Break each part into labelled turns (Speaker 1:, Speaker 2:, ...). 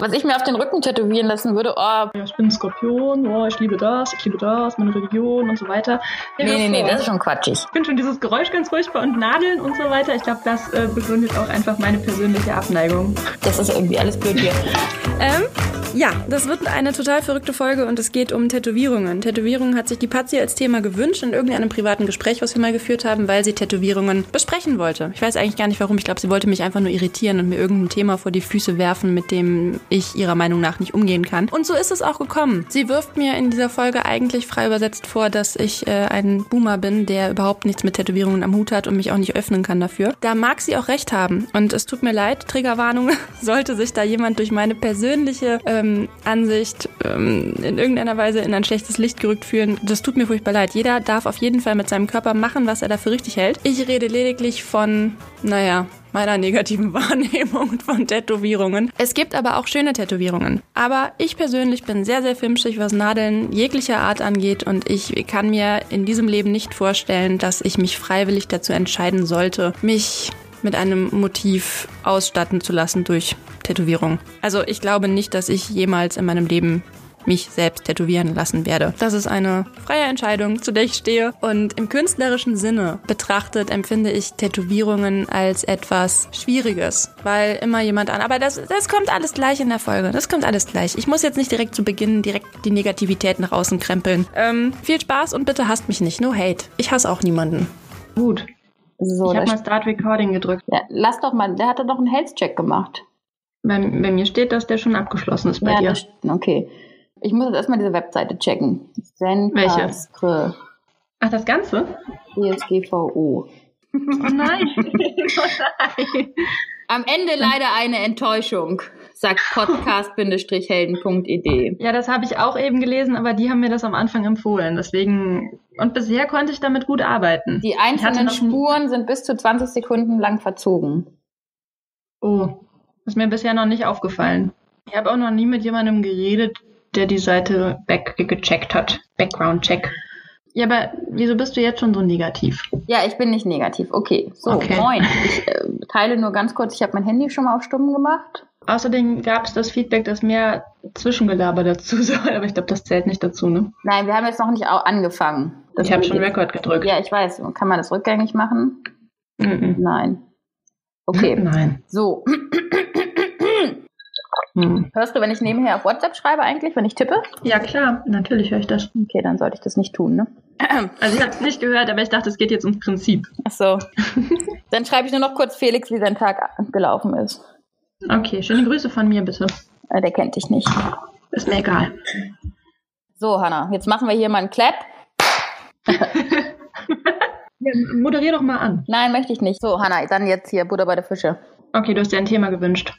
Speaker 1: Was ich mir auf den Rücken tätowieren lassen würde, oh. Ja,
Speaker 2: ich bin ein Skorpion, oh, ich liebe das, ich liebe das, meine Religion und so weiter.
Speaker 1: Ja, nee, nee, nee, das ist schon quatschig.
Speaker 2: Ich finde schon dieses Geräusch ganz furchtbar und Nadeln und so weiter. Ich glaube, das äh, begründet auch einfach meine persönliche Abneigung.
Speaker 1: Das ist irgendwie alles blöd hier.
Speaker 3: ähm, ja, das wird eine total verrückte Folge und es geht um Tätowierungen. Tätowierungen hat sich die Patsy als Thema gewünscht in irgendeinem privaten Gespräch, was wir mal geführt haben, weil sie Tätowierungen besprechen wollte. Ich weiß eigentlich gar nicht warum. Ich glaube, sie wollte mich einfach nur irritieren und mir irgendein Thema vor die Füße werfen, mit dem ich ihrer Meinung nach nicht umgehen kann. Und so ist es auch gekommen. Sie wirft mir in dieser Folge eigentlich frei übersetzt vor, dass ich äh, ein Boomer bin, der überhaupt nichts mit Tätowierungen am Hut hat und mich auch nicht öffnen kann dafür. Da mag sie auch recht haben. Und es tut mir leid, Triggerwarnung, sollte sich da jemand durch meine persönliche ähm, Ansicht ähm, in irgendeiner Weise in ein schlechtes Licht gerückt fühlen. Das tut mir furchtbar leid. Jeder darf auf jeden Fall mit seinem Körper machen, was er dafür richtig hält. Ich rede lediglich von, naja, meiner negativen Wahrnehmung von Tätowierungen. Es gibt aber auch schöne Tätowierungen. Aber ich persönlich bin sehr, sehr filmschig, was Nadeln jeglicher Art angeht und ich kann mir in diesem Leben nicht vorstellen, dass ich mich freiwillig dazu entscheiden sollte, mich mit einem Motiv ausstatten zu lassen durch Tätowierung. Also ich glaube nicht, dass ich jemals in meinem Leben mich selbst tätowieren lassen werde. Das ist eine freie Entscheidung, zu der ich stehe. Und im künstlerischen Sinne betrachtet empfinde ich Tätowierungen als etwas Schwieriges, weil immer jemand an. Aber das, das kommt alles gleich in der Folge. Das kommt alles gleich. Ich muss jetzt nicht direkt zu Beginn direkt die Negativität nach außen krempeln. Ähm, viel Spaß und bitte hasst mich nicht. No hate. Ich hasse auch niemanden.
Speaker 2: Gut. So, ich habe mal Start Recording gedrückt.
Speaker 1: Ja, lass doch mal, der hatte doch einen Health-Check gemacht.
Speaker 2: Bei, bei, mir steht, dass der schon abgeschlossen ist bei ja, dir. Das,
Speaker 1: okay. Ich muss jetzt erstmal diese Webseite checken.
Speaker 2: Welche? Ach, das Ganze?
Speaker 1: DSGVO.
Speaker 2: Oh nein. oh
Speaker 1: nein. Am Ende leider eine Enttäuschung, sagt podcast-helden.id.
Speaker 2: Ja, das habe ich auch eben gelesen, aber die haben mir das am Anfang empfohlen. Deswegen, und bisher konnte ich damit gut arbeiten.
Speaker 1: Die einzelnen Spuren sind bis zu 20 Sekunden lang verzogen.
Speaker 2: Oh, ist mir bisher noch nicht aufgefallen. Ich habe auch noch nie mit jemandem geredet, der die Seite back gecheckt hat. Background Check. Ja, aber wieso bist du jetzt schon so negativ?
Speaker 1: Ja, ich bin nicht negativ. Okay, so, okay. moin. Ich äh, teile nur ganz kurz, ich habe mein Handy schon mal auf Stumm gemacht.
Speaker 2: Außerdem gab es das Feedback, dass mehr Zwischengelaber dazu soll, aber ich glaube, das zählt nicht dazu, ne?
Speaker 1: Nein, wir haben jetzt noch nicht angefangen.
Speaker 2: ich habe schon Rekord gedrückt.
Speaker 1: Ja, ich weiß. Kann man das rückgängig machen?
Speaker 2: Mm -mm.
Speaker 1: Nein. Okay.
Speaker 2: Nein.
Speaker 1: So. Hm. Hörst du, wenn ich nebenher auf WhatsApp schreibe eigentlich, wenn ich tippe?
Speaker 2: Ja, klar, natürlich höre ich das.
Speaker 1: Okay, dann sollte ich das nicht tun, ne?
Speaker 2: Also ich habe es nicht gehört, aber ich dachte, es geht jetzt ums Prinzip.
Speaker 1: Ach so. dann schreibe ich nur noch kurz Felix, wie sein Tag gelaufen ist.
Speaker 2: Okay, schöne Grüße von mir bitte.
Speaker 1: Äh, der kennt dich nicht.
Speaker 2: Ist mir egal.
Speaker 1: So, Hanna, jetzt machen wir hier mal einen Clap.
Speaker 2: ja, moderier doch mal an.
Speaker 1: Nein, möchte ich nicht. So, Hanna, dann jetzt hier Butter bei der Fische.
Speaker 2: Okay, du hast dir ein Thema gewünscht.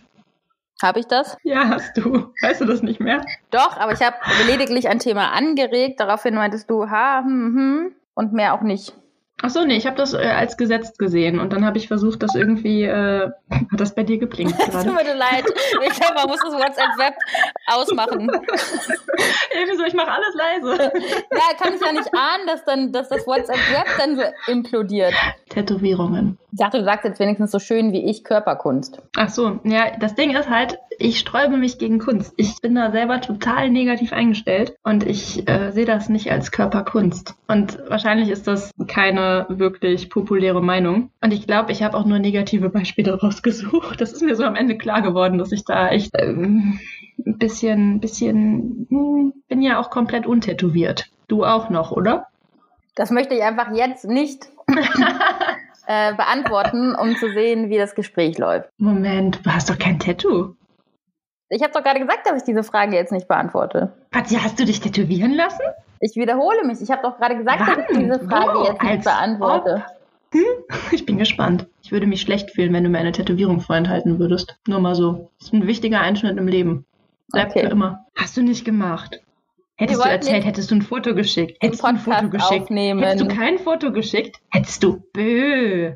Speaker 1: Habe ich das?
Speaker 2: Ja, hast du. Weißt du das nicht mehr?
Speaker 1: Doch, aber ich habe lediglich ein Thema angeregt. Daraufhin meintest du, ha, hm, hm, und mehr auch nicht.
Speaker 2: Ach so, nee, ich habe das äh, als gesetzt gesehen und dann habe ich versucht, das irgendwie, äh, hat das bei dir geblinkt
Speaker 1: gerade? Tut mir leid, ich glaube, man muss das WhatsApp-Web ausmachen.
Speaker 2: Ey, wieso, ich mache alles leise.
Speaker 1: ja, kann ich ja nicht ahnen, dass, dann, dass das WhatsApp-Web dann so implodiert.
Speaker 2: Tätowierungen.
Speaker 1: Ich dachte, du sagst jetzt wenigstens so schön wie ich Körperkunst.
Speaker 2: Ach so, ja, das Ding ist halt, ich sträube mich gegen Kunst. Ich bin da selber total negativ eingestellt und ich äh, sehe das nicht als Körperkunst. Und wahrscheinlich ist das keine wirklich populäre Meinung. Und ich glaube, ich habe auch nur negative Beispiele rausgesucht. Das ist mir so am Ende klar geworden, dass ich da echt ähm, ein bisschen, bisschen, hm, bin ja auch komplett untätowiert. Du auch noch, oder?
Speaker 1: Das möchte ich einfach jetzt nicht äh, beantworten, um zu sehen, wie das Gespräch läuft.
Speaker 2: Moment, du hast doch kein Tattoo.
Speaker 1: Ich habe doch gerade gesagt, dass ich diese Frage jetzt nicht beantworte.
Speaker 2: Patja, hast du dich tätowieren lassen?
Speaker 1: Ich wiederhole mich. Ich habe doch gerade gesagt, Wann? dass ich diese Frage Wo? jetzt nicht beantworte.
Speaker 2: Hm? Ich bin gespannt. Ich würde mich schlecht fühlen, wenn du mir eine Tätowierung vorenthalten würdest. Nur mal so. Das ist ein wichtiger Einschnitt im Leben. Bleibt okay. für immer. Hast du nicht gemacht. Hättest du erzählt, hättest du ein Foto geschickt. Hättest du ein Foto geschickt.
Speaker 1: Aufnehmen.
Speaker 2: Hättest du kein Foto geschickt, hättest du. Bö.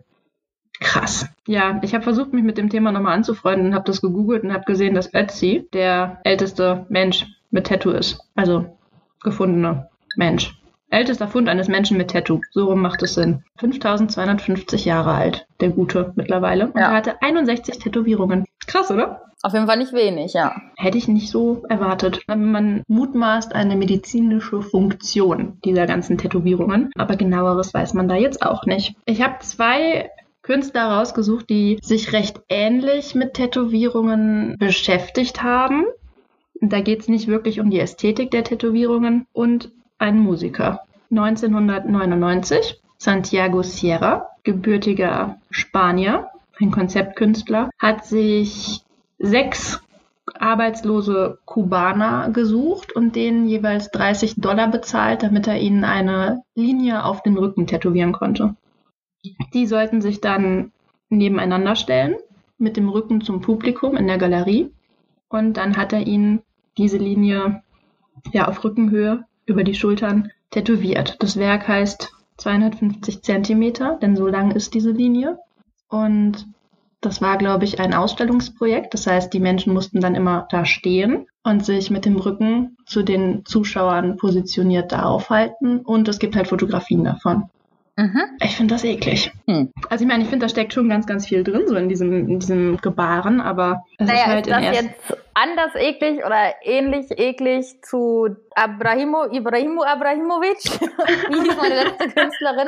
Speaker 2: Krass. Ja, ich habe versucht, mich mit dem Thema nochmal anzufreunden und habe das gegoogelt und habe gesehen, dass Ötzi der älteste Mensch mit Tattoo ist. Also gefundener Mensch. Ältester Fund eines Menschen mit Tattoo. So rum macht es Sinn. 5250 Jahre alt, der Gute mittlerweile. Und
Speaker 1: Ja.
Speaker 2: er hatte 61 Tätowierungen. Krass, oder?
Speaker 1: Auf jeden Fall nicht wenig, ja.
Speaker 2: Hätte ich nicht so erwartet. Man mutmaßt eine medizinische Funktion dieser ganzen Tätowierungen. Aber genaueres weiß man da jetzt auch nicht. Ich habe zwei Künstler rausgesucht, die sich recht ähnlich mit Tätowierungen beschäftigt haben. Da geht es nicht wirklich um die Ästhetik der Tätowierungen. Und ein Musiker. 1999, Santiago Sierra, gebürtiger Spanier, ein Konzeptkünstler, hat sich sechs arbeitslose Kubaner gesucht und denen jeweils 30 Dollar bezahlt, damit er ihnen eine Linie auf den Rücken tätowieren konnte. Die sollten sich dann nebeneinander stellen, mit dem Rücken zum Publikum in der Galerie. Und dann hat er ihnen diese Linie ja, auf Rückenhöhe über die Schultern tätowiert. Das Werk heißt 250 Zentimeter, denn so lang ist diese Linie. Und das war, glaube ich, ein Ausstellungsprojekt. Das heißt, die Menschen mussten dann immer da stehen und sich mit dem Rücken zu den Zuschauern positioniert da aufhalten. Und es gibt halt Fotografien davon.
Speaker 1: Mhm.
Speaker 2: Ich finde das eklig.
Speaker 1: Hm.
Speaker 2: Also ich meine, ich finde, da steckt schon ganz, ganz viel drin, so in diesem, in diesem Gebaren, aber es
Speaker 1: Naja,
Speaker 2: ist halt
Speaker 1: ist das jetzt anders eklig oder ähnlich eklig zu Abrahimo, Ibrahimo Abrahimovic? Wie hieß meine letzte Künstlerin?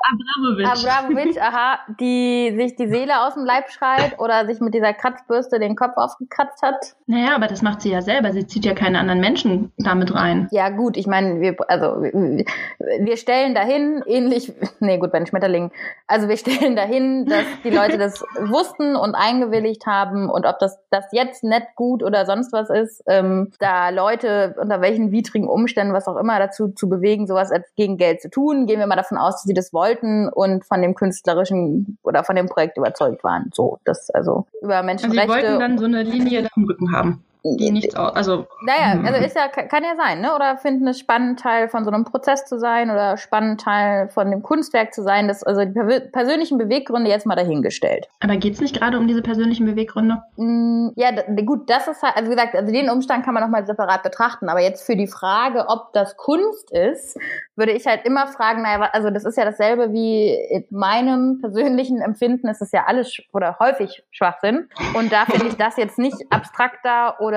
Speaker 2: Abramovic.
Speaker 1: Abramovic, aha, die sich die Seele aus dem Leib schreit oder sich mit dieser Kratzbürste den Kopf aufgekratzt hat.
Speaker 2: Naja, aber das macht sie ja selber. Sie zieht ja keine anderen Menschen damit rein.
Speaker 1: Ja, gut, ich meine, wir, also, wir- stellen dahin, ähnlich, nee, gut, bei den Schmetterlingen, also wir stellen dahin, dass die Leute das wussten und eingewilligt haben und ob das, das jetzt nett, gut oder sonst was ist, ähm, da Leute unter welchen widrigen Umständen, was auch immer, dazu zu bewegen, sowas gegen Geld zu tun, gehen wir mal davon aus, dass sie das wollten und von dem künstlerischen oder von dem Projekt überzeugt waren. So, das, also, über
Speaker 2: Also sie
Speaker 1: Menschenrechte.
Speaker 2: wollten dann so eine Linie am Rücken haben, die nichts aus, also
Speaker 1: Naja, also ist ja, kann ja sein, ne? Oder finden es spannend, Teil von so einem Prozess zu sein oder spannend, Teil von dem Kunstwerk zu sein. Das, also die per persönlichen Beweggründe jetzt mal dahingestellt.
Speaker 2: Aber geht es nicht gerade um diese persönlichen Beweggründe?
Speaker 1: Mm, Ja, gut, das ist halt, also wie gesagt, also den Umstand kann man nochmal separat betrachten. Aber jetzt für die Frage, ob das Kunst ist, würde ich halt immer fragen, naja, also das ist ja dasselbe wie in meinem persönlichen Empfinden, ist es ja alles oder häufig Schwachsinn. Und da finde ich das jetzt nicht abstrakter oder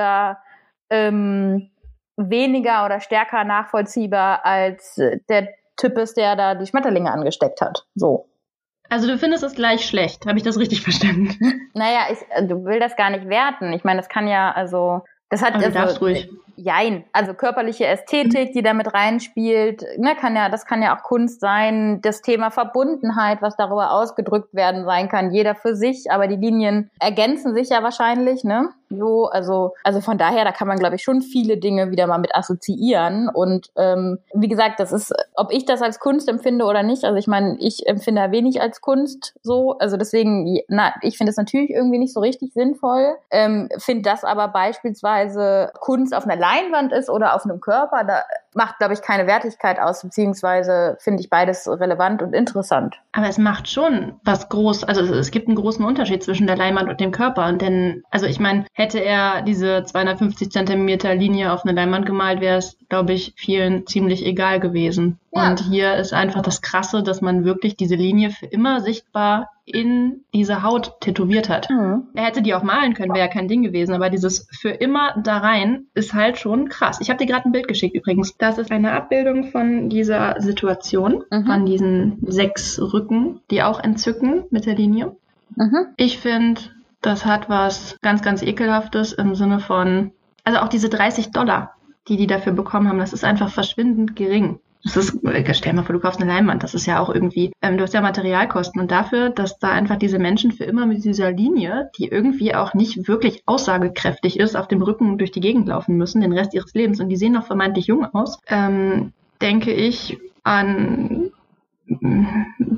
Speaker 1: ähm, weniger oder stärker nachvollziehbar als äh, der Typ ist, der da die Schmetterlinge angesteckt hat. So.
Speaker 2: Also du findest es gleich schlecht, habe ich das richtig verstanden?
Speaker 1: Naja, ich äh, du will das gar nicht werten. Ich meine, das kann ja, also, das hat also,
Speaker 2: darfst ruhig.
Speaker 1: Jein, also körperliche Ästhetik, die damit reinspielt, ne, kann ja, das kann ja auch Kunst sein, das Thema Verbundenheit, was darüber ausgedrückt werden sein kann, jeder für sich, aber die Linien ergänzen sich ja wahrscheinlich, ne? So, also, also von daher, da kann man, glaube ich, schon viele Dinge wieder mal mit assoziieren. Und ähm, wie gesagt, das ist, ob ich das als Kunst empfinde oder nicht, also ich meine, ich empfinde da wenig als Kunst so. Also deswegen, na, ich finde es natürlich irgendwie nicht so richtig sinnvoll. Ähm, finde das aber beispielsweise Kunst auf einer Leinwand ist oder auf einem Körper, da macht, glaube ich, keine Wertigkeit aus, beziehungsweise finde ich beides relevant und interessant.
Speaker 2: Aber es macht schon was groß, also es, es gibt einen großen Unterschied zwischen der Leinwand und dem Körper. Denn, also ich meine, hätte er diese 250 Zentimeter Linie auf eine Leinwand gemalt, wäre es, glaube ich, vielen ziemlich egal gewesen.
Speaker 1: Ja.
Speaker 2: Und hier ist einfach das Krasse, dass man wirklich diese Linie für immer sichtbar in diese Haut tätowiert hat. Er hätte die auch malen können, wäre ja kein Ding gewesen, aber dieses für immer da rein ist halt schon krass. Ich habe dir gerade ein Bild geschickt übrigens. Das ist eine Abbildung von dieser Situation,
Speaker 1: Mhm.
Speaker 2: von diesen sechs Rücken, die auch entzücken mit der Linie.
Speaker 1: Mhm.
Speaker 2: Ich finde, das hat was ganz, ganz ekelhaftes im Sinne von, also auch diese 30 Dollar, die die dafür bekommen haben, das ist einfach verschwindend gering. Das ist, äh, stell mal vor, du kaufst eine Leinwand, das ist ja auch irgendwie, ähm, du hast ja Materialkosten. Und dafür, dass da einfach diese Menschen für immer mit dieser Linie, die irgendwie auch nicht wirklich aussagekräftig ist, auf dem Rücken durch die Gegend laufen müssen, den Rest ihres Lebens und die sehen noch vermeintlich jung aus, ähm, denke ich an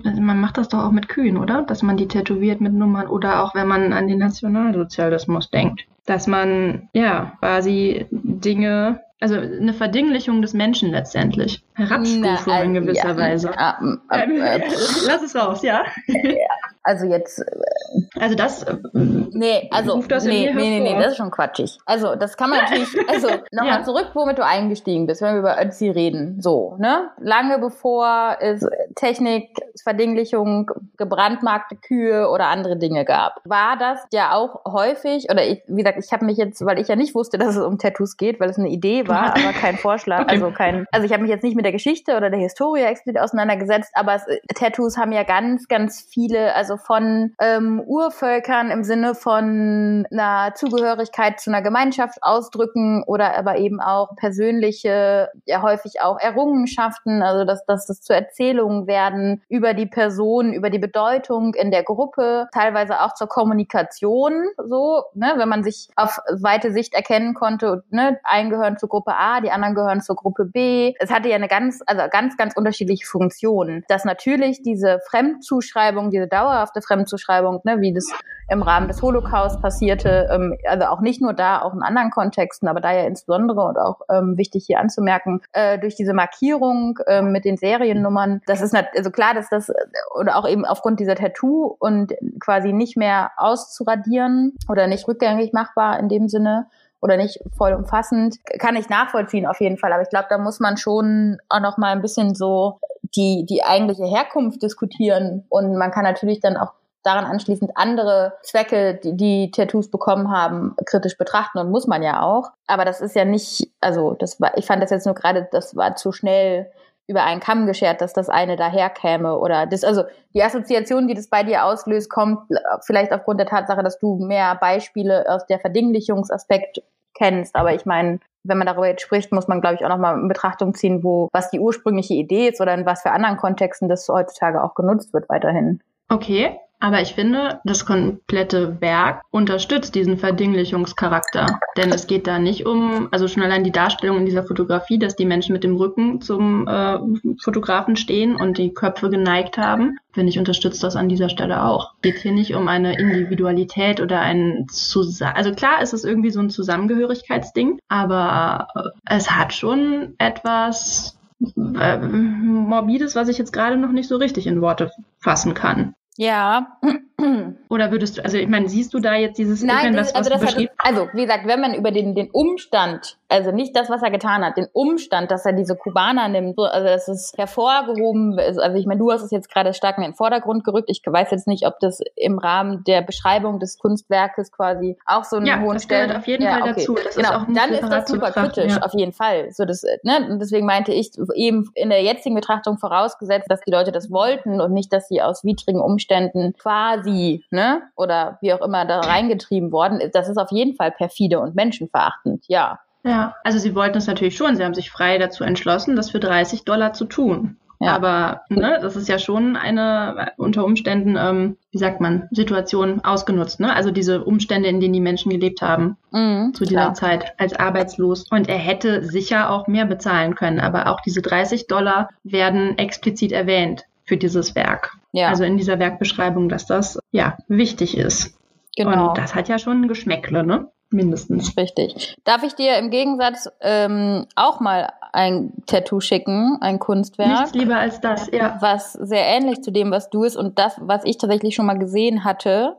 Speaker 2: also man macht das doch auch mit Kühen, oder? Dass man die tätowiert mit Nummern oder auch wenn man an den Nationalsozialismus denkt. Dass man, ja, quasi Dinge, also eine Verdinglichung des Menschen letztendlich. Herabstufung
Speaker 1: Na,
Speaker 2: in
Speaker 1: äh,
Speaker 2: gewisser
Speaker 1: ja,
Speaker 2: Weise.
Speaker 1: ja, ähm,
Speaker 2: Ähm,
Speaker 1: äh,
Speaker 2: lass es raus, ja.
Speaker 1: Also jetzt, äh,
Speaker 2: Also das. Äh,
Speaker 1: nee, also
Speaker 2: das
Speaker 1: nee, nee, nee, nee, das ist schon quatschig. Also das kann man natürlich. Also nochmal ja. zurück, womit du eingestiegen bist, wenn wir über Ötzi reden. So, ne? Lange bevor es Technik, Verdinglichung, gebrandmarkte Kühe oder andere Dinge gab, war das ja auch häufig. Oder ich, wie gesagt, ich habe mich jetzt, weil ich ja nicht wusste, dass es um Tattoos geht, weil es eine Idee war, aber kein Vorschlag. Okay. Also kein. Also ich habe mich jetzt nicht mit der Geschichte oder der Historie explizit auseinandergesetzt, aber es, Tattoos haben ja ganz, ganz viele, also von ähm, Urvölkern im Sinne von einer Zugehörigkeit zu einer Gemeinschaft ausdrücken oder aber eben auch persönliche, ja häufig auch Errungenschaften, also dass, dass das zu Erzählungen werden über die Person, über die Bedeutung in der Gruppe, teilweise auch zur Kommunikation, so, ne, wenn man sich auf weite Sicht erkennen konnte, ne, einen gehören zur Gruppe A, die anderen gehören zur Gruppe B. Es hatte ja eine ganz, also ganz, ganz unterschiedliche Funktionen. Dass natürlich diese Fremdzuschreibung, diese dauerhafte Fremdzuschreibung, ne, wie das im Rahmen des Holocaust passierte, ähm, also auch nicht nur da, auch in anderen Kontexten, aber da ja insbesondere und auch ähm, wichtig hier anzumerken, äh, durch diese Markierung äh, mit den Seriennummern, das ist also klar, dass das oder auch eben aufgrund dieser Tattoo und quasi nicht mehr auszuradieren oder nicht rückgängig machbar in dem Sinne oder nicht vollumfassend, kann ich nachvollziehen auf jeden Fall. Aber ich glaube, da muss man schon auch noch mal ein bisschen so die, die eigentliche Herkunft diskutieren. Und man kann natürlich dann auch daran anschließend andere Zwecke, die, die Tattoos bekommen haben, kritisch betrachten und muss man ja auch. Aber das ist ja nicht, also das war, ich fand das jetzt nur gerade, das war zu schnell über einen Kamm geschert, dass das eine daherkäme oder das, also die Assoziation, die das bei dir auslöst, kommt vielleicht aufgrund der Tatsache, dass du mehr Beispiele aus der Verdinglichungsaspekt kennst. Aber ich meine, wenn man darüber jetzt spricht, muss man, glaube ich, auch nochmal in Betrachtung ziehen, wo, was die ursprüngliche Idee ist oder in was für anderen Kontexten das heutzutage auch genutzt wird weiterhin.
Speaker 2: Okay, aber ich finde, das komplette Werk unterstützt diesen Verdinglichungscharakter. Denn es geht da nicht um, also schon allein die Darstellung in dieser Fotografie, dass die Menschen mit dem Rücken zum äh, Fotografen stehen und die Köpfe geneigt haben. Finde ich, unterstützt das an dieser Stelle auch. Geht hier nicht um eine Individualität oder ein Zusammen... Also klar ist es irgendwie so ein Zusammengehörigkeitsding, aber äh, es hat schon etwas äh, Morbides, was ich jetzt gerade noch nicht so richtig in Worte fassen kann.
Speaker 1: Ja.
Speaker 2: Oder würdest du, also ich meine, siehst du da jetzt dieses
Speaker 1: Nein, Bild, was, also was das hat, also wie gesagt, wenn man über den, den Umstand, also nicht das, was er getan hat, den Umstand, dass er diese Kubaner nimmt, also das ist hervorgehoben, also ich meine, du hast es jetzt gerade stark in den Vordergrund gerückt. Ich weiß jetzt nicht, ob das im Rahmen der Beschreibung des Kunstwerkes quasi auch so einen
Speaker 2: ja,
Speaker 1: hohen
Speaker 2: das gehört auf jeden ja, Fall okay. dazu.
Speaker 1: Das genau, ist dann ist das super kritisch, ja. auf jeden Fall. So das, ne, und deswegen meinte ich eben in der jetzigen Betrachtung vorausgesetzt, dass die Leute das wollten und nicht, dass sie aus widrigen Umständen quasi ne, oder wie auch immer da reingetrieben worden ist, das ist auf jeden Fall perfide und menschenverachtend, ja.
Speaker 2: Ja, also sie wollten es natürlich schon. Sie haben sich frei dazu entschlossen, das für 30 Dollar zu tun. Ja. Aber ne, das ist ja schon eine unter Umständen, ähm, wie sagt man, Situation ausgenutzt. Ne? Also diese Umstände, in denen die Menschen gelebt haben mhm, zu dieser klar. Zeit als arbeitslos. Und er hätte sicher auch mehr bezahlen können. Aber auch diese 30 Dollar werden explizit erwähnt für dieses Werk. Ja. Also in dieser Werkbeschreibung, dass das ja wichtig ist. Genau. Und das hat ja schon ein Geschmäckle, ne? Mindestens.
Speaker 1: Richtig. Darf ich dir im Gegensatz ähm, auch mal ein Tattoo schicken, ein Kunstwerk?
Speaker 2: Nichts lieber als das, ja.
Speaker 1: Was sehr ähnlich zu dem, was du ist und das, was ich tatsächlich schon mal gesehen hatte,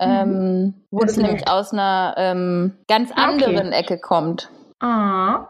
Speaker 1: ähm, mhm. wo es nämlich aus einer ähm, ganz anderen okay. Ecke kommt.
Speaker 2: Ah.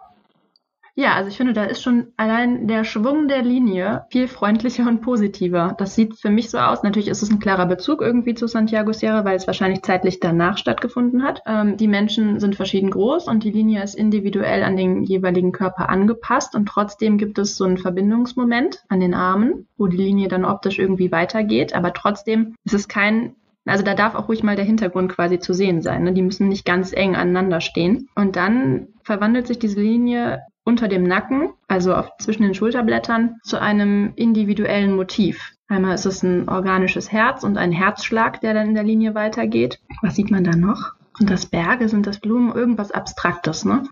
Speaker 2: Ja, also ich finde, da ist schon allein der Schwung der Linie viel freundlicher und positiver. Das sieht für mich so aus. Natürlich ist es ein klarer Bezug irgendwie zu Santiago Sierra, weil es wahrscheinlich zeitlich danach stattgefunden hat. Ähm, die Menschen sind verschieden groß und die Linie ist individuell an den jeweiligen Körper angepasst und trotzdem gibt es so einen Verbindungsmoment an den Armen, wo die Linie dann optisch irgendwie weitergeht. Aber trotzdem ist es kein also da darf auch ruhig mal der Hintergrund quasi zu sehen sein. Ne? Die müssen nicht ganz eng aneinander stehen. Und dann verwandelt sich diese Linie unter dem Nacken, also auf, zwischen den Schulterblättern, zu einem individuellen Motiv. Einmal ist es ein organisches Herz und ein Herzschlag, der dann in der Linie weitergeht. Was sieht man da noch? Sind das Berge? Sind das Blumen? Irgendwas Abstraktes, ne?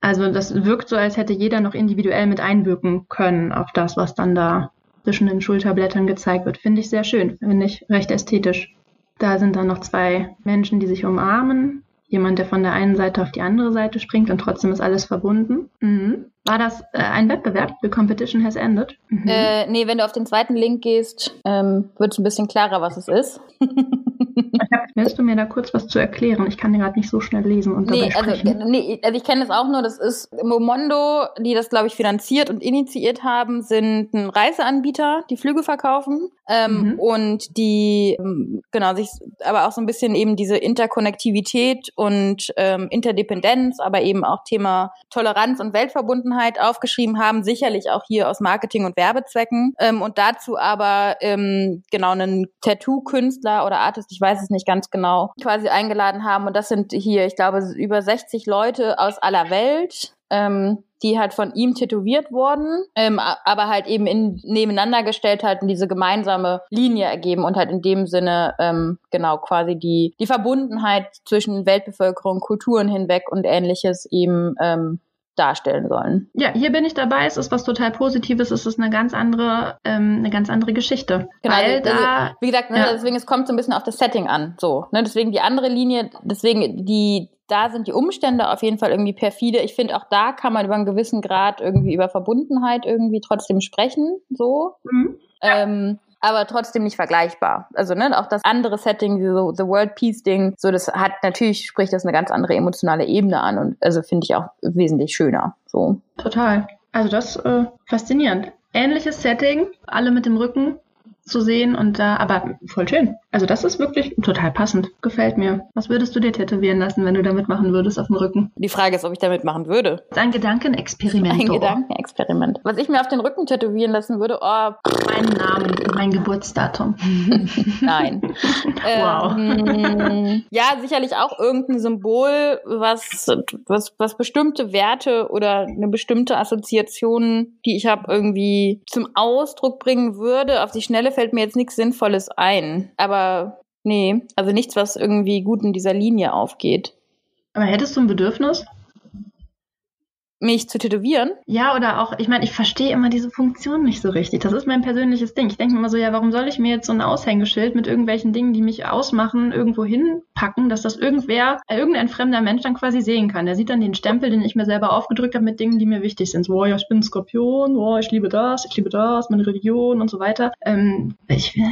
Speaker 2: Also das wirkt so, als hätte jeder noch individuell mit einwirken können auf das, was dann da zwischen den Schulterblättern gezeigt wird. Finde ich sehr schön, finde ich recht ästhetisch. Da sind dann noch zwei Menschen, die sich umarmen jemand, der von der einen Seite auf die andere Seite springt und trotzdem ist alles verbunden. Mhm. War das äh, ein Wettbewerb? The competition has ended?
Speaker 1: Mhm. Äh, nee, wenn du auf den zweiten Link gehst, ähm, wird es ein bisschen klarer, was es ist.
Speaker 2: Willst du mir da kurz was zu erklären? Ich kann dir gerade nicht so schnell lesen und
Speaker 1: nee,
Speaker 2: dabei
Speaker 1: also,
Speaker 2: sprechen.
Speaker 1: nee, also ich kenne das auch nur, das ist Momondo, die das, glaube ich, finanziert und initiiert haben, sind ein Reiseanbieter, die Flüge verkaufen ähm,
Speaker 2: Mhm.
Speaker 1: und die, ähm, genau, sich aber auch so ein bisschen eben diese Interkonnektivität und ähm, Interdependenz, aber eben auch Thema Toleranz und Weltverbundenheit aufgeschrieben haben, sicherlich auch hier aus Marketing- und Werbezwecken. Ähm, und dazu aber ähm, genau einen Tattoo-Künstler oder Artist, ich weiß es nicht ganz genau, quasi eingeladen haben. Und das sind hier, ich glaube, über 60 Leute aus aller Welt, ähm, die halt von ihm tätowiert wurden, ähm, aber halt eben in, nebeneinander gestellt halt und diese gemeinsame Linie ergeben und halt in dem Sinne ähm, genau quasi die die Verbundenheit zwischen Weltbevölkerung, Kulturen hinweg und ähnliches eben ähm, darstellen sollen.
Speaker 2: Ja, hier bin ich dabei. Es ist was total Positives. Es ist eine ganz andere, ähm, eine ganz andere Geschichte. Weil
Speaker 1: also,
Speaker 2: da,
Speaker 1: wie gesagt, ne,
Speaker 2: ja.
Speaker 1: deswegen es kommt so ein bisschen auf das Setting an, so, ne, deswegen die andere Linie, deswegen die da sind die Umstände auf jeden Fall irgendwie perfide. Ich finde auch da kann man über einen gewissen Grad irgendwie über Verbundenheit irgendwie trotzdem sprechen, so.
Speaker 2: Mhm.
Speaker 1: Ähm, aber trotzdem nicht vergleichbar. Also ne, auch das andere Setting, so The World Peace Ding, so das hat natürlich spricht das eine ganz andere emotionale Ebene an und also finde ich auch wesentlich schöner. So.
Speaker 2: total. Also das äh, faszinierend. Ähnliches Setting, alle mit dem Rücken zu sehen und da, aber voll schön. Also das ist wirklich total passend. Gefällt mir. Was würdest du dir tätowieren lassen, wenn du da mitmachen würdest auf dem Rücken?
Speaker 1: Die Frage ist, ob ich damit machen würde.
Speaker 2: Ein Gedankenexperiment.
Speaker 1: Ein. Gedankenexperiment. Was ich mir auf den Rücken tätowieren lassen würde, oh,
Speaker 2: Meinen Namen und mein Geburtsdatum.
Speaker 1: Nein.
Speaker 2: Wow.
Speaker 1: Ähm, ja, sicherlich auch irgendein Symbol, was, was, was bestimmte Werte oder eine bestimmte Assoziation, die ich habe, irgendwie zum Ausdruck bringen würde. Auf die Schnelle fällt mir jetzt nichts Sinnvolles ein. Aber nee, also nichts, was irgendwie gut in dieser Linie aufgeht.
Speaker 2: Aber hättest du ein Bedürfnis?
Speaker 1: Mich zu tätowieren?
Speaker 2: Ja, oder auch, ich meine, ich verstehe immer diese Funktion nicht so richtig. Das ist mein persönliches Ding. Ich denke mir immer so, ja, warum soll ich mir jetzt so ein Aushängeschild mit irgendwelchen Dingen, die mich ausmachen, irgendwo hinpacken, dass das irgendwer, äh, irgendein fremder Mensch dann quasi sehen kann. Der sieht dann den Stempel, den ich mir selber aufgedrückt habe mit Dingen, die mir wichtig sind. So, oh, ja, ich bin ein Skorpion, oh, ich liebe das, ich liebe das, meine Religion und so weiter. Ähm, ich, äh,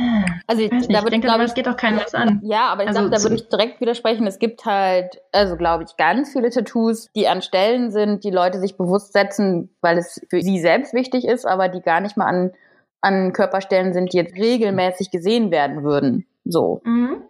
Speaker 1: Also
Speaker 2: ich weiß nicht, ich denke, aber das geht auch keinem was an.
Speaker 1: Ja, aber ich
Speaker 2: Also
Speaker 1: glaube, da würde ich direkt widersprechen. Es gibt halt, also glaube ich, ganz viele Tattoos, die an Stellen sind, die Leute sich bewusst setzen, weil es für sie selbst wichtig ist, aber die gar nicht mal an, an Körperstellen sind, die jetzt regelmäßig gesehen werden würden. So.
Speaker 2: Mhm.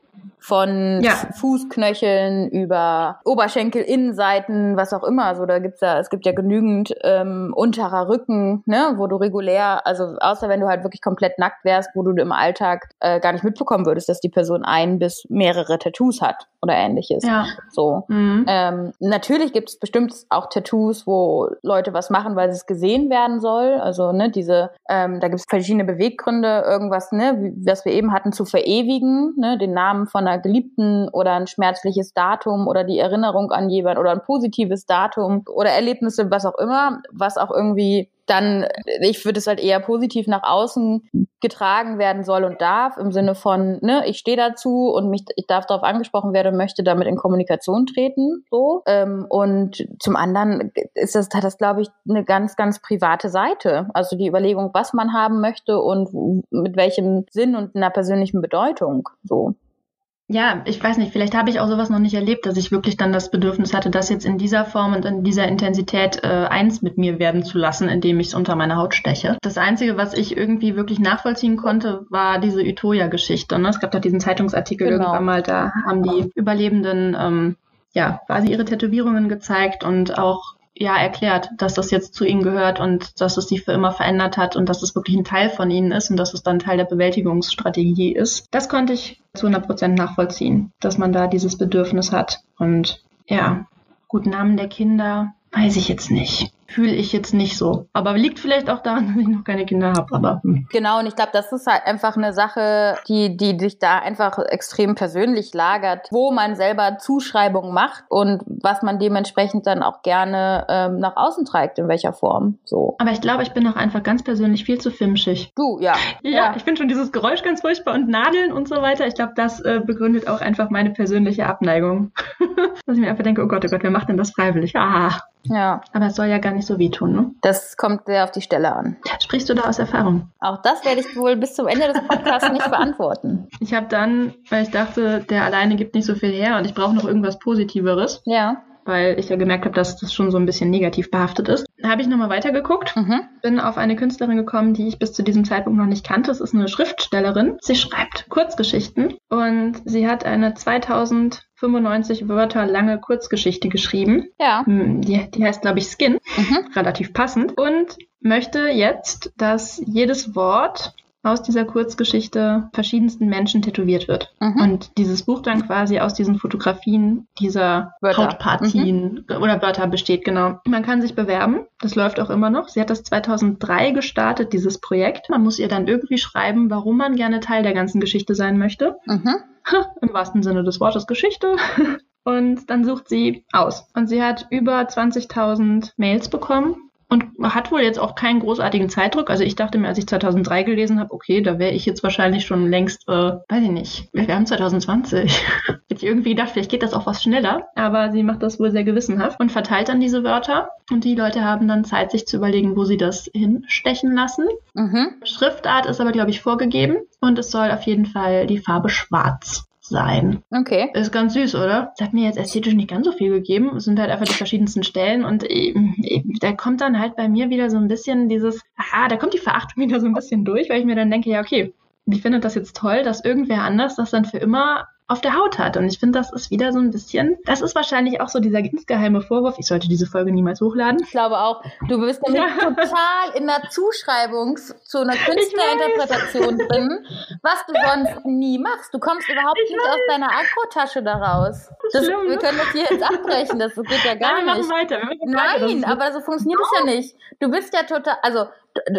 Speaker 1: Von
Speaker 2: Ja.
Speaker 1: Fußknöcheln über Oberschenkel, Innenseiten, was auch immer. So, da gibt's ja, es gibt ja genügend ähm, unterer Rücken, ne, wo du regulär, also außer wenn du halt wirklich komplett nackt wärst, wo du im Alltag äh, gar nicht mitbekommen würdest, dass die Person ein bis mehrere Tattoos hat oder ähnliches.
Speaker 2: Ja.
Speaker 1: So.
Speaker 2: Mhm.
Speaker 1: Ähm, natürlich gibt es bestimmt auch Tattoos, wo Leute was machen, weil es gesehen werden soll. Also ne, diese, ähm, da gibt es verschiedene Beweggründe, irgendwas, ne, wie, was wir eben hatten, zu verewigen, ne, den Namen von einer Geliebten oder ein schmerzliches Datum oder die Erinnerung an jemanden oder ein positives Datum oder Erlebnisse, was auch immer, was auch irgendwie dann, ich würde es halt eher positiv nach außen getragen werden soll und darf, im Sinne von, ne, ich stehe dazu und mich, ich darf darauf angesprochen werden und möchte damit in Kommunikation treten, so. Ähm, und zum anderen ist das, hat das, glaube ich, eine ganz, ganz private Seite. Also die Überlegung, was man haben möchte und mit welchem Sinn und einer persönlichen Bedeutung, so.
Speaker 2: Ja, ich weiß nicht, vielleicht habe ich auch sowas noch nicht erlebt, dass ich wirklich dann das Bedürfnis hatte, das jetzt in dieser Form und in dieser Intensität äh, eins mit mir werden zu lassen, indem ich es unter meine Haut steche. Das Einzige, was ich irgendwie wirklich nachvollziehen konnte, war diese Utoya-Geschichte. Ne? Es gab da diesen Zeitungsartikel
Speaker 1: Genau.
Speaker 2: irgendwann mal, da haben die Überlebenden ähm, ja quasi ihre Tätowierungen gezeigt und auch ja erklärt, dass das jetzt zu ihnen gehört und dass es sie für immer verändert hat und dass es wirklich ein Teil von ihnen ist und dass es dann Teil der Bewältigungsstrategie ist. Das konnte ich zu 100 Prozent nachvollziehen, dass man da dieses Bedürfnis hat. Und ja, gut, Namen der Kinder, weiß ich jetzt nicht. Fühle ich jetzt nicht so. Aber liegt vielleicht auch daran, dass ich noch keine Kinder habe. Aber hm.
Speaker 1: Genau, und ich glaube, das ist halt einfach eine Sache, die, die sich da einfach extrem persönlich lagert, wo man selber Zuschreibungen macht und was man dementsprechend dann auch gerne ähm, nach außen trägt, in welcher Form. So.
Speaker 2: aber ich glaube, ich bin auch einfach ganz persönlich viel zu filmschig.
Speaker 1: Du, ja.
Speaker 2: Ja, ich finde schon dieses Geräusch ganz furchtbar und Nadeln und so weiter. Ich glaube, das äh, begründet auch einfach meine persönliche Abneigung. Dass ich mir einfach denke, oh Gott, oh Gott, wer macht denn das freiwillig? Ah.
Speaker 1: Ja.
Speaker 2: Aber es soll ja ganz nicht so wehtun. Ne?
Speaker 1: Das kommt sehr auf die Stelle an.
Speaker 2: Sprichst du da aus Erfahrung?
Speaker 1: Auch das werde ich wohl bis zum Ende des Podcasts nicht beantworten.
Speaker 2: Ich habe dann, weil ich dachte, der alleine gibt nicht so viel her und ich brauche noch irgendwas Positiveres.
Speaker 1: Ja
Speaker 2: weil ich ja gemerkt habe, dass das schon so ein bisschen negativ behaftet ist. Habe ich nochmal weitergeguckt, mhm. bin auf eine Künstlerin gekommen, die ich bis zu diesem Zeitpunkt noch nicht kannte. Das ist eine Schriftstellerin. Sie schreibt Kurzgeschichten und sie hat eine 2095 Wörter lange Kurzgeschichte geschrieben.
Speaker 1: Ja.
Speaker 2: Hm, die, die heißt, glaube ich, Skin. Mhm. Relativ passend. Und möchte jetzt, dass jedes Wort aus dieser Kurzgeschichte verschiedensten Menschen tätowiert wird. Mhm. Und dieses Buch dann quasi aus diesen Fotografien dieser Wörter. Hautpartien mhm. oder Wörter besteht, genau. Man kann sich bewerben, das läuft auch immer noch. Sie hat das 2003 gestartet, dieses Projekt. Man muss ihr dann irgendwie schreiben, warum man gerne Teil der ganzen Geschichte sein möchte. Mhm. Im wahrsten Sinne des Wortes Geschichte. Und dann sucht sie aus. Und sie hat über 20.000 Mails bekommen und hat wohl jetzt auch keinen großartigen Zeitdruck. Also ich dachte mir, als ich 2003 gelesen habe, okay, da wäre ich jetzt wahrscheinlich schon längst, äh, weiß ich nicht, wir haben 2020. Hätte ich irgendwie gedacht, vielleicht geht das auch was schneller. Aber sie macht das wohl sehr gewissenhaft und verteilt dann diese Wörter. Und die Leute haben dann Zeit, sich zu überlegen, wo sie das hinstechen lassen. Mhm. Schriftart ist aber, glaube ich, vorgegeben. Und es soll auf jeden Fall die Farbe schwarz sein.
Speaker 1: Okay.
Speaker 2: Ist ganz süß, oder? Das hat mir jetzt ästhetisch nicht ganz so viel gegeben. Es sind halt einfach die verschiedensten Stellen und eben, eben, da kommt dann halt bei mir wieder so ein bisschen dieses, aha, da kommt die Verachtung wieder so ein bisschen durch, weil ich mir dann denke, ja, okay, ich finde das jetzt toll, dass irgendwer anders das dann für immer auf der Haut hat. Und ich finde, das ist wieder so ein bisschen, das ist wahrscheinlich auch so dieser insgeheime Vorwurf. Ich sollte diese Folge niemals hochladen.
Speaker 1: Ich glaube auch, du bist damit total in der Zuschreibung zu einer Künstlerinterpretation drin, was du sonst nie machst. Du kommst überhaupt ich nicht weiß. aus deiner Akrotasche daraus. Das, wir ne? können das hier jetzt abbrechen, das geht ja gar
Speaker 2: Nein,
Speaker 1: wir
Speaker 2: machen Weiter. Wir
Speaker 1: machen Nein, weiter. aber so funktioniert es ja nicht. Du bist ja total, also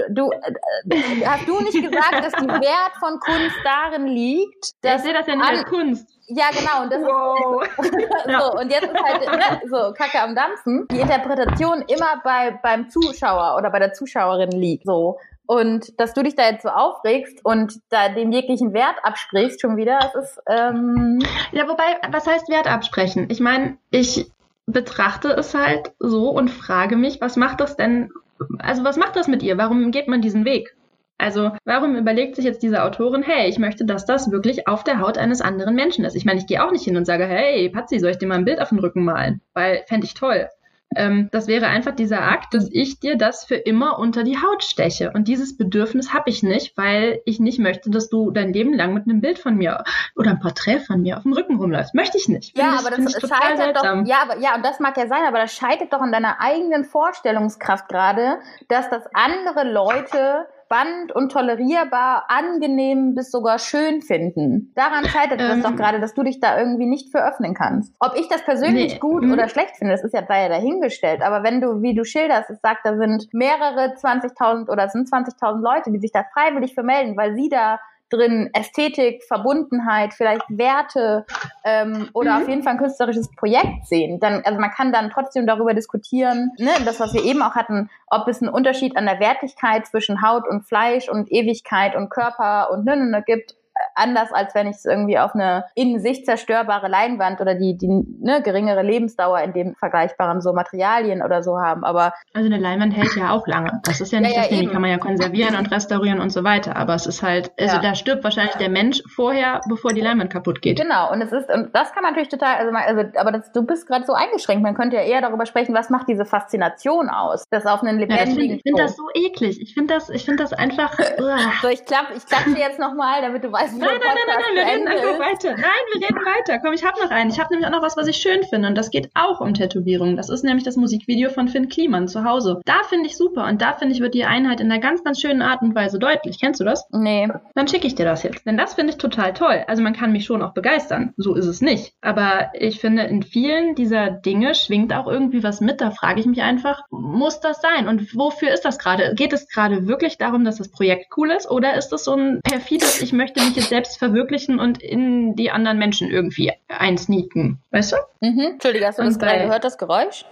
Speaker 1: du, äh, hast du nicht gesagt, dass der Wert von Kunst darin liegt, dass
Speaker 2: ich sehe das ja nicht als Kunst.
Speaker 1: Ja, genau. Und, das wow. ist, so, und jetzt ist halt ne, so Kacke am Dampfen. Die Interpretation immer bei, beim Zuschauer oder bei der Zuschauerin liegt. So. Und dass du dich da jetzt so aufregst und da dem jeglichen Wert absprichst schon wieder, das ist. Ähm
Speaker 2: ja, wobei, was heißt Wert absprechen? Ich meine, ich betrachte es halt so und frage mich, was macht das denn also was macht das mit ihr? Warum geht man diesen Weg? Also warum überlegt sich jetzt diese Autorin, hey, ich möchte, dass das wirklich auf der Haut eines anderen Menschen ist? Ich meine, ich gehe auch nicht hin und sage, hey, Patzi, soll ich dir mal ein Bild auf den Rücken malen? Weil fände ich toll. Ähm, das wäre einfach dieser Akt, dass ich dir das für immer unter die Haut steche. Und dieses Bedürfnis habe ich nicht, weil ich nicht möchte, dass du dein Leben lang mit einem Bild von mir oder ein Porträt von mir auf dem Rücken rumläufst. Möchte ich nicht.
Speaker 1: ja, ich, aber das scheitert doch. Ja, aber ja, und das mag ja sein, aber das scheitert doch an deiner eigenen Vorstellungskraft gerade, dass das andere Leute spannend und tolerierbar, angenehm bis sogar schön finden. Daran scheitert ähm, das doch gerade, dass du dich da irgendwie nicht für öffnen kannst. Ob ich das persönlich nee. gut mhm. oder schlecht finde, das ist ja da ja dahingestellt. Aber wenn du, wie du schilderst, es sagt, da sind mehrere 20.000 oder es sind 20.000 Leute, die sich da freiwillig für melden, weil sie da drin Ästhetik, Verbundenheit, vielleicht Werte ähm, oder mhm. auf jeden Fall ein künstlerisches Projekt sehen. Dann, also man kann dann trotzdem darüber diskutieren, ne, das, was wir eben auch hatten, ob es einen Unterschied an der Wertigkeit zwischen Haut und Fleisch und Ewigkeit und Körper und ne, ne, ne gibt anders, als wenn ich es irgendwie auf eine in sich zerstörbare Leinwand oder die, die ne, geringere Lebensdauer in dem vergleichbaren so Materialien oder so haben. Aber
Speaker 2: also eine Leinwand hält ja auch lange. Das ist ja nicht ja, das ja, Ding. Die kann man ja konservieren und restaurieren und so weiter. Aber es ist halt, also ja. da stirbt wahrscheinlich der Mensch vorher, bevor die Leinwand kaputt geht.
Speaker 1: Genau. Und es ist, und das kann man natürlich total, also, also aber das, du bist gerade so eingeschränkt. Man könnte ja eher darüber sprechen, was macht diese Faszination aus, das auf einen lebendigen.
Speaker 2: ich finde das so eklig. Ich finde das, ich finde das einfach.
Speaker 1: so, ich klappe, ich klappe jetzt nochmal, damit du weißt,
Speaker 2: nein, nein, nein, nein, nein, wir reden einfach weiter. Nein, wir reden weiter. Komm, ich habe noch einen. Ich habe nämlich auch noch was, was ich schön finde. Und das geht auch um Tätowierungen. Das ist nämlich das Musikvideo von Finn Kliman zu Hause. Da finde ich super. Und da finde ich, wird die Einheit in einer ganz, ganz schönen Art und Weise deutlich. Kennst du das?
Speaker 1: Nee.
Speaker 2: Dann schicke ich dir das jetzt. Denn das finde ich total toll. Also man kann mich schon auch begeistern. So ist es nicht. Aber ich finde, in vielen dieser Dinge schwingt auch irgendwie was mit. Da frage ich mich einfach, muss das sein? Und wofür ist das gerade? Geht es gerade wirklich darum, dass das Projekt cool ist? Oder ist es so ein perfides, ich möchte mich jetzt selbst verwirklichen und in die anderen Menschen irgendwie einsneaken. Weißt du?
Speaker 1: Mhm. Entschuldige, hast du und das gerade gehört, das Geräusch?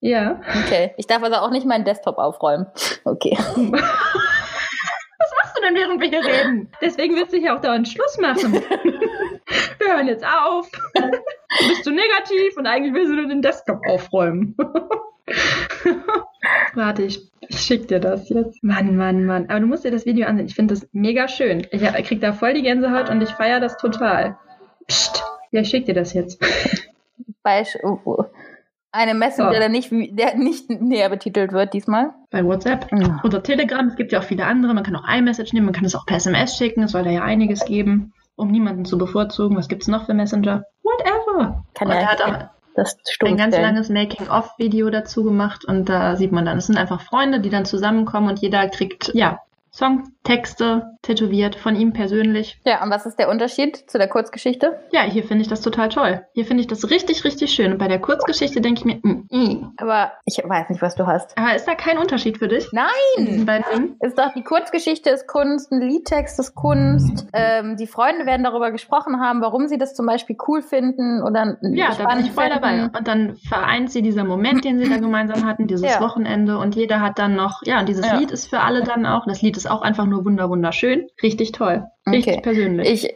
Speaker 2: Ja.
Speaker 1: Okay. Ich darf also auch nicht meinen Desktop aufräumen. Okay.
Speaker 2: Was machst du denn, während wir hier reden? Deswegen willst du hier auch da einen Schluss machen. wir hören jetzt auf. Bist du negativ und eigentlich willst du nur den Desktop aufräumen. Warte, ich schick dir das jetzt. Mann, Mann, Mann. Aber du musst dir das Video ansehen. Ich finde das mega schön. Ich krieg da voll die Gänsehaut und ich feiere das total. Psst. Ja, ich schick dir das jetzt.
Speaker 1: Beisch eine Message,
Speaker 2: Oh.
Speaker 1: der nicht, der nicht näher betitelt wird diesmal.
Speaker 2: Bei WhatsApp
Speaker 1: Ja.
Speaker 2: oder Telegram. Es gibt ja auch viele andere. Man kann auch iMessage nehmen, man kann es auch per SMS schicken. Es soll da ja einiges geben, um niemanden zu bevorzugen. Was gibt's noch für Messenger? Whatever.
Speaker 1: Kann
Speaker 2: und er hat auch
Speaker 1: das
Speaker 2: ein
Speaker 1: stumm
Speaker 2: ganz langes Making-of-Video dazu gemacht und da sieht man dann, es sind einfach Freunde, die dann zusammenkommen und jeder kriegt, ja, Songtexte tätowiert von ihm persönlich.
Speaker 1: Ja, und was ist der Unterschied zu der Kurzgeschichte?
Speaker 2: Ja, hier finde ich das total toll. Hier finde ich das richtig, richtig schön. Und bei der Kurzgeschichte denke ich mir, mm, mm.
Speaker 1: Aber ich weiß nicht, was du hast.
Speaker 2: aber ist da kein Unterschied für dich?
Speaker 1: Nein! Ist doch, die Kurzgeschichte ist Kunst, ein Liedtext ist Kunst. Ähm, die Freunde werden darüber gesprochen haben, warum sie das zum Beispiel cool finden oder
Speaker 2: Ja, da bin ich voll
Speaker 1: spannend
Speaker 2: dabei.
Speaker 1: finden.
Speaker 2: Und dann vereint sie dieser Moment, den sie da gemeinsam hatten, dieses
Speaker 1: Ja.
Speaker 2: Wochenende. Und jeder hat dann noch, ja, und dieses
Speaker 1: Ja.
Speaker 2: Lied ist für alle dann auch. Das Lied ist auch einfach nur wunder, wunderschön. Richtig toll. Richtig
Speaker 1: Okay.
Speaker 2: persönlich.
Speaker 1: Ich,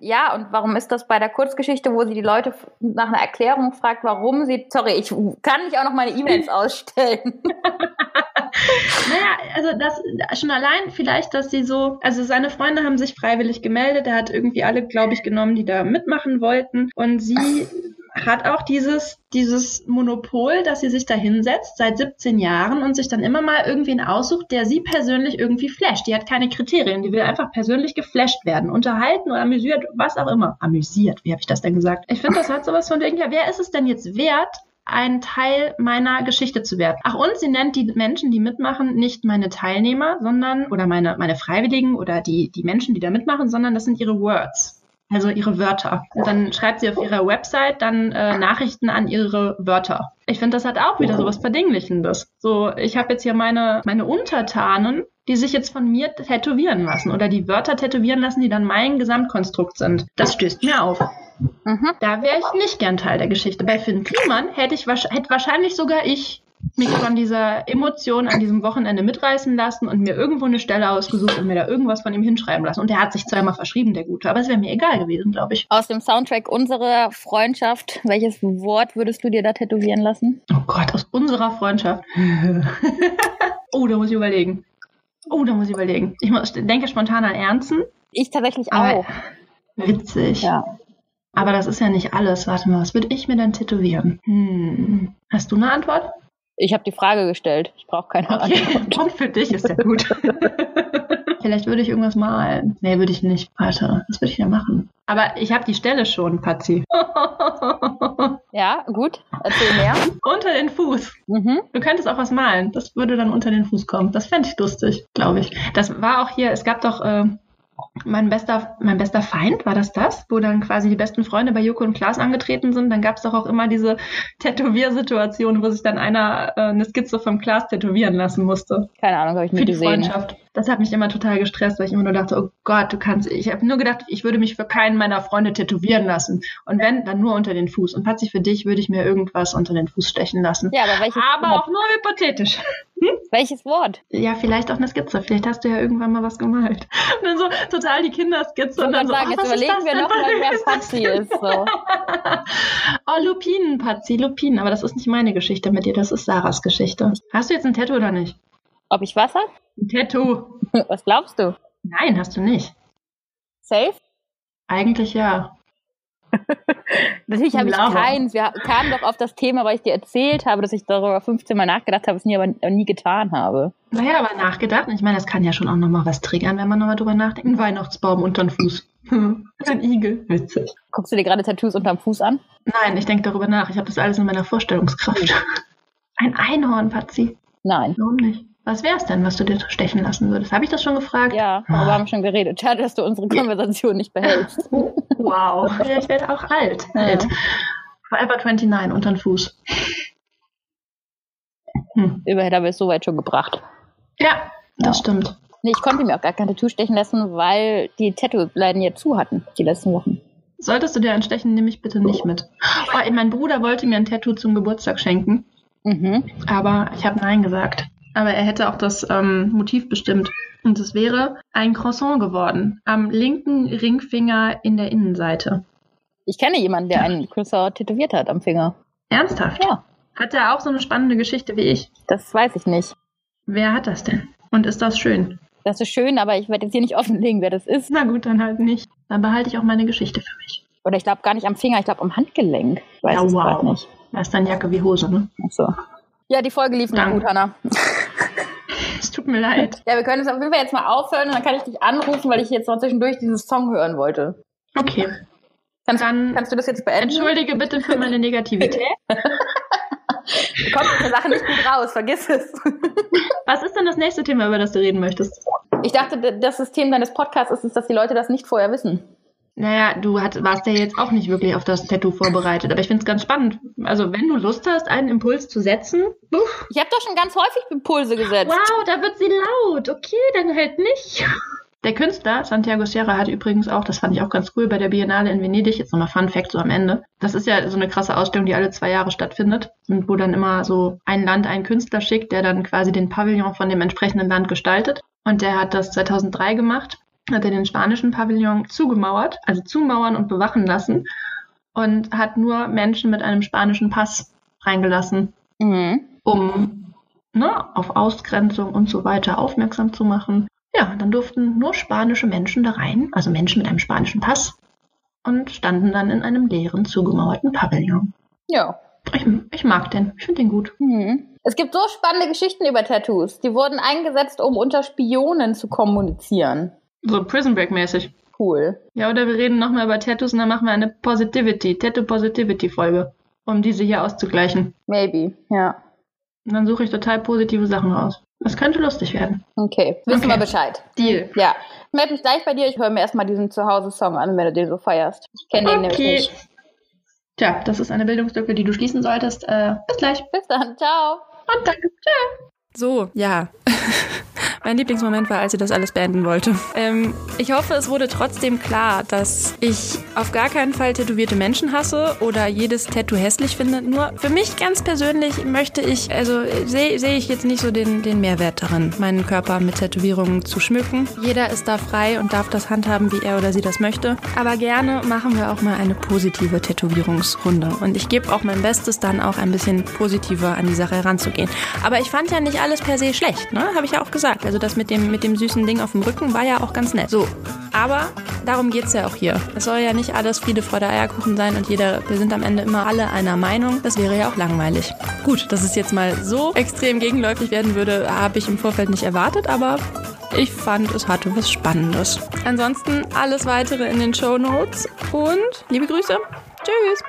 Speaker 1: ja, und warum ist das bei der Kurzgeschichte, wo sie die Leute nach einer Erklärung fragt, warum sie, sorry, ich kann nicht auch noch meine E-Mails ausstellen.
Speaker 2: Naja, also das schon allein vielleicht, dass sie so, also seine Freunde haben sich freiwillig gemeldet, er hat irgendwie alle, glaube ich, genommen, die da mitmachen wollten und sie hat auch dieses, dieses Monopol, dass sie sich da hinsetzt seit 17 Jahren und sich dann immer mal irgendwen aussucht, der sie persönlich irgendwie flasht. Die hat keine Kriterien, die will einfach persönlich geflasht werden, unterhalten oder amüsiert, was auch immer. Amüsiert, wie habe ich das denn gesagt? Ich finde, das hat sowas von wegen, ja, wer ist es denn jetzt wert, ein Teil meiner Geschichte zu werden. Ach, und sie nennt die Menschen, die mitmachen, nicht meine Teilnehmer, sondern, oder meine, meine Freiwilligen oder die, die Menschen, die da mitmachen, sondern das sind ihre Words. Also ihre Wörter. Und dann schreibt sie auf ihrer Website dann äh, Nachrichten an ihre Wörter. Ich finde, das hat auch wieder so was Verdinglichendes. So, ich habe jetzt hier meine, meine Untertanen, die sich jetzt von mir tätowieren lassen oder die Wörter tätowieren lassen, die dann mein Gesamtkonstrukt sind. Das stößt mir auf.
Speaker 1: Mhm.
Speaker 2: Da wäre ich nicht gern Teil der Geschichte. Bei Finn Kliman hätte ich hätte wahrscheinlich sogar ich mich von dieser Emotion an diesem Wochenende mitreißen lassen und mir irgendwo eine Stelle ausgesucht und mir da irgendwas von ihm hinschreiben lassen. Und der hat sich zweimal verschrieben, der Gute. Aber es wäre mir egal gewesen, glaube ich.
Speaker 1: Aus dem Soundtrack unserer Freundschaft, welches Wort würdest du dir da tätowieren lassen?
Speaker 2: Oh Gott, aus unserer Freundschaft. oh, da muss ich überlegen. Oh, da muss ich überlegen. Ich muss, denke spontan an Ernsten.
Speaker 1: Ich tatsächlich
Speaker 2: Aber
Speaker 1: auch.
Speaker 2: witzig.
Speaker 1: Ja.
Speaker 2: Aber das ist ja nicht alles. Warte mal, was würde ich mir denn tätowieren? Hm. Hast du eine Antwort?
Speaker 1: Ich habe die Frage gestellt. Ich brauche keine
Speaker 2: Okay,
Speaker 1: Antwort.
Speaker 2: und für dich ist ja gut. Vielleicht würde ich irgendwas malen. Nee, würde ich nicht. Warte, was würde ich denn machen? Aber ich habe die Stelle schon, Patzi.
Speaker 1: Ja, gut. Erzähl mehr.
Speaker 2: unter den Fuß.
Speaker 1: Mhm.
Speaker 2: Du könntest auch was malen. Das würde dann unter den Fuß kommen. Das fände ich lustig, glaube ich. Das war auch hier, es gab doch äh, mein bester, mein bester Feind, war das das? Wo dann quasi die besten Freunde bei Joko und Klaas angetreten sind. Dann gab es doch auch immer diese Tätowiersituation, wo sich dann einer äh, eine Skizze vom Klaas tätowieren lassen musste.
Speaker 1: Keine Ahnung, habe ich
Speaker 2: Für
Speaker 1: nie
Speaker 2: die
Speaker 1: gesehen.
Speaker 2: Freundschaft. Das hat mich immer total gestresst, weil ich immer nur dachte, oh Gott, du kannst, ich habe nur gedacht, ich würde mich für keinen meiner Freunde tätowieren lassen. Und wenn, dann nur unter den Fuß. Und Patsy, für dich würde ich mir irgendwas unter den Fuß stechen lassen.
Speaker 1: Ja, aber welches
Speaker 2: Aber auch nur hypothetisch.
Speaker 1: Welches Wort?
Speaker 2: Ja, vielleicht auch eine Skizze. Vielleicht hast du ja irgendwann mal was gemalt. Und dann so total die Kinderskizze. Und dann so,
Speaker 1: sagen,
Speaker 2: oh,
Speaker 1: jetzt überlegen wir
Speaker 2: denn?
Speaker 1: noch mal, wer
Speaker 2: Was ist
Speaker 1: Patzi
Speaker 2: das
Speaker 1: ist. So.
Speaker 2: Oh, Lupinen, Patzi, Lupinen. Aber das ist nicht meine Geschichte mit dir, das ist Sarahs Geschichte. Hast du jetzt ein Tattoo oder nicht?
Speaker 1: Ob ich was hab?
Speaker 2: Ein Tattoo.
Speaker 1: Was glaubst du?
Speaker 2: Nein, hast du nicht.
Speaker 1: Safe?
Speaker 2: Eigentlich ja.
Speaker 1: Natürlich habe ich keins. Wir kamen doch auf das Thema, weil ich dir erzählt habe, dass ich darüber 15 Mal nachgedacht habe, es nie aber nie getan habe.
Speaker 2: Naja, aber nachgedacht. Ich meine, das kann ja schon auch nochmal was triggern, wenn man nochmal drüber nachdenkt. Ein Weihnachtsbaum unter den Fuß. Ein Igel. Witzig.
Speaker 1: Guckst du dir gerade Tattoos unterm Fuß an?
Speaker 2: Nein, ich denke darüber nach. Ich habe das alles in meiner Vorstellungskraft. Ein Einhorn, Patzi.
Speaker 1: Nein.
Speaker 2: Warum nicht? Was wäre es denn, was du dir stechen lassen würdest? Habe ich das schon gefragt?
Speaker 1: Ja, darüber haben wir schon geredet. Schade, dass du unsere Konversation nicht behältst.
Speaker 2: Wow. Ja, ich werde auch alt.
Speaker 1: Ja.
Speaker 2: Forever 29 unter den Fuß. Hm.
Speaker 1: Immerhin haben wir es soweit schon gebracht.
Speaker 2: Ja, das stimmt.
Speaker 1: Nee, ich konnte mir auch gar kein Tattoo stechen lassen, weil die Tattoo-Läden ja zu hatten, die letzten Wochen.
Speaker 2: Solltest du dir ein stechen, nehme ich bitte nicht mit. Oh, mein Bruder wollte mir ein Tattoo zum Geburtstag schenken.
Speaker 1: Mhm.
Speaker 2: Aber ich habe Nein gesagt. Aber er hätte auch das ähm, Motiv bestimmt. Und es wäre ein Croissant geworden. Am linken Ringfinger in der Innenseite.
Speaker 1: Ich kenne jemanden, der einen Croissant tätowiert hat am Finger.
Speaker 2: Ernsthaft?
Speaker 1: Ja.
Speaker 2: Hat er auch so eine spannende Geschichte wie ich?
Speaker 1: Das weiß ich nicht.
Speaker 2: Wer hat das denn? Und ist das schön?
Speaker 1: Das ist schön, aber ich werde jetzt hier nicht offenlegen, wer das ist.
Speaker 2: Na gut, dann halt nicht. Dann behalte ich auch meine Geschichte für mich.
Speaker 1: Oder ich glaube gar nicht am Finger, ich glaube am Handgelenk. Ich weiß
Speaker 2: Ja,
Speaker 1: es
Speaker 2: wow.
Speaker 1: nicht.
Speaker 2: Da ist dann Jacke wie Hose, ne?
Speaker 1: Ach so. Ja, die Folge lief nicht
Speaker 2: Danke.
Speaker 1: gut, Hanna.
Speaker 2: Es tut mir leid.
Speaker 1: Ja, wir können es auf jeden Fall jetzt mal aufhören und dann kann ich dich anrufen, weil ich jetzt noch zwischendurch dieses Song hören wollte.
Speaker 2: Okay.
Speaker 1: Kannst,
Speaker 2: Dann
Speaker 1: kannst du das jetzt beenden?
Speaker 2: entschuldige bitte für meine Negativität.
Speaker 1: Du kommst aus der Sache nicht gut raus, vergiss es.
Speaker 2: Was ist denn das nächste Thema, über das du reden möchtest?
Speaker 1: Ich dachte, das System deines Podcasts ist es, dass die Leute das nicht vorher wissen.
Speaker 2: Naja, du hat, warst ja jetzt auch nicht wirklich auf das Tattoo vorbereitet, aber ich finde es ganz spannend. Also, wenn du Lust hast, einen Impuls zu setzen, uff,
Speaker 1: Ich habe doch schon ganz häufig Impulse gesetzt.
Speaker 2: wow, da wird sie laut. Okay, dann halt nicht. Der Künstler, Santiago Sierra, hat übrigens auch, das fand ich auch ganz cool, bei der Biennale in Venedig, jetzt nochmal Fun Fact so am Ende. Das ist ja so eine krasse Ausstellung, die alle zwei Jahre stattfindet und wo dann immer so ein Land einen Künstler schickt, der dann quasi den Pavillon von dem entsprechenden Land gestaltet. Und der hat das 2003 gemacht, hat er den spanischen Pavillon zugemauert, also zumauern und bewachen lassen und hat nur Menschen mit einem spanischen Pass reingelassen,
Speaker 1: Mhm.
Speaker 2: um ne, auf Ausgrenzung und so weiter aufmerksam zu machen. Ja, dann durften nur spanische Menschen da rein, also Menschen mit einem spanischen Pass, und standen dann in einem leeren, zugemauerten Pavillon.
Speaker 1: Ja.
Speaker 2: Ich, ich mag den, ich finde den gut.
Speaker 1: Mhm. Es gibt so spannende Geschichten über Tattoos. Die wurden eingesetzt, um unter Spionen zu kommunizieren.
Speaker 2: So Prison Break mäßig.
Speaker 1: Cool.
Speaker 2: Ja, oder wir reden nochmal über Tattoos und dann machen wir eine Positivity, Tattoo Positivity Folge, um diese hier auszugleichen.
Speaker 1: Maybe. Ja.
Speaker 2: Und dann suche ich total positive Sachen raus. Das könnte lustig werden.
Speaker 1: Okay. Wissen
Speaker 2: Okay.
Speaker 1: wir Bescheid.
Speaker 2: Deal.
Speaker 1: Ja. Ich melde mich gleich bei dir. Ich höre mir erstmal diesen Zuhause-Song an, wenn du den so feierst. Ich kenne den nämlich
Speaker 2: Okay.
Speaker 1: nicht.
Speaker 2: Tja, das ist eine Bildungslücke, die du schließen solltest. Äh, bis gleich.
Speaker 1: Bis dann. Ciao.
Speaker 2: Und danke. Tschüss.
Speaker 3: So, ja. mein Lieblingsmoment war, als sie das alles beenden wollte. Ähm, ich hoffe, es wurde trotzdem klar, dass ich auf gar keinen Fall tätowierte Menschen hasse oder jedes Tattoo hässlich finde. Nur für mich ganz persönlich möchte ich, also sehe seh ich jetzt nicht so den, den Mehrwert darin, meinen Körper mit Tätowierungen zu schmücken. Jeder ist da frei und darf das handhaben, wie er oder sie das möchte. Aber gerne machen wir auch mal eine positive Tätowierungsrunde. Und ich gebe auch mein Bestes, dann auch ein bisschen positiver an die Sache heranzugehen. Aber ich fand ja nicht alles per se schlecht, ne? Habe ich ja auch gesagt. Also das mit dem, mit dem süßen Ding auf dem Rücken war ja auch ganz nett. So, aber darum geht's ja auch hier. Es soll ja nicht alles Friede, Freude, Eierkuchen sein und jeder, wir sind am Ende immer alle einer Meinung. Das wäre ja auch langweilig. Gut, dass es jetzt mal so extrem gegenläufig werden würde, habe ich im Vorfeld nicht erwartet, aber ich fand, es hatte was Spannendes. Ansonsten alles weitere in den Show Notes und liebe Grüße. Tschüss.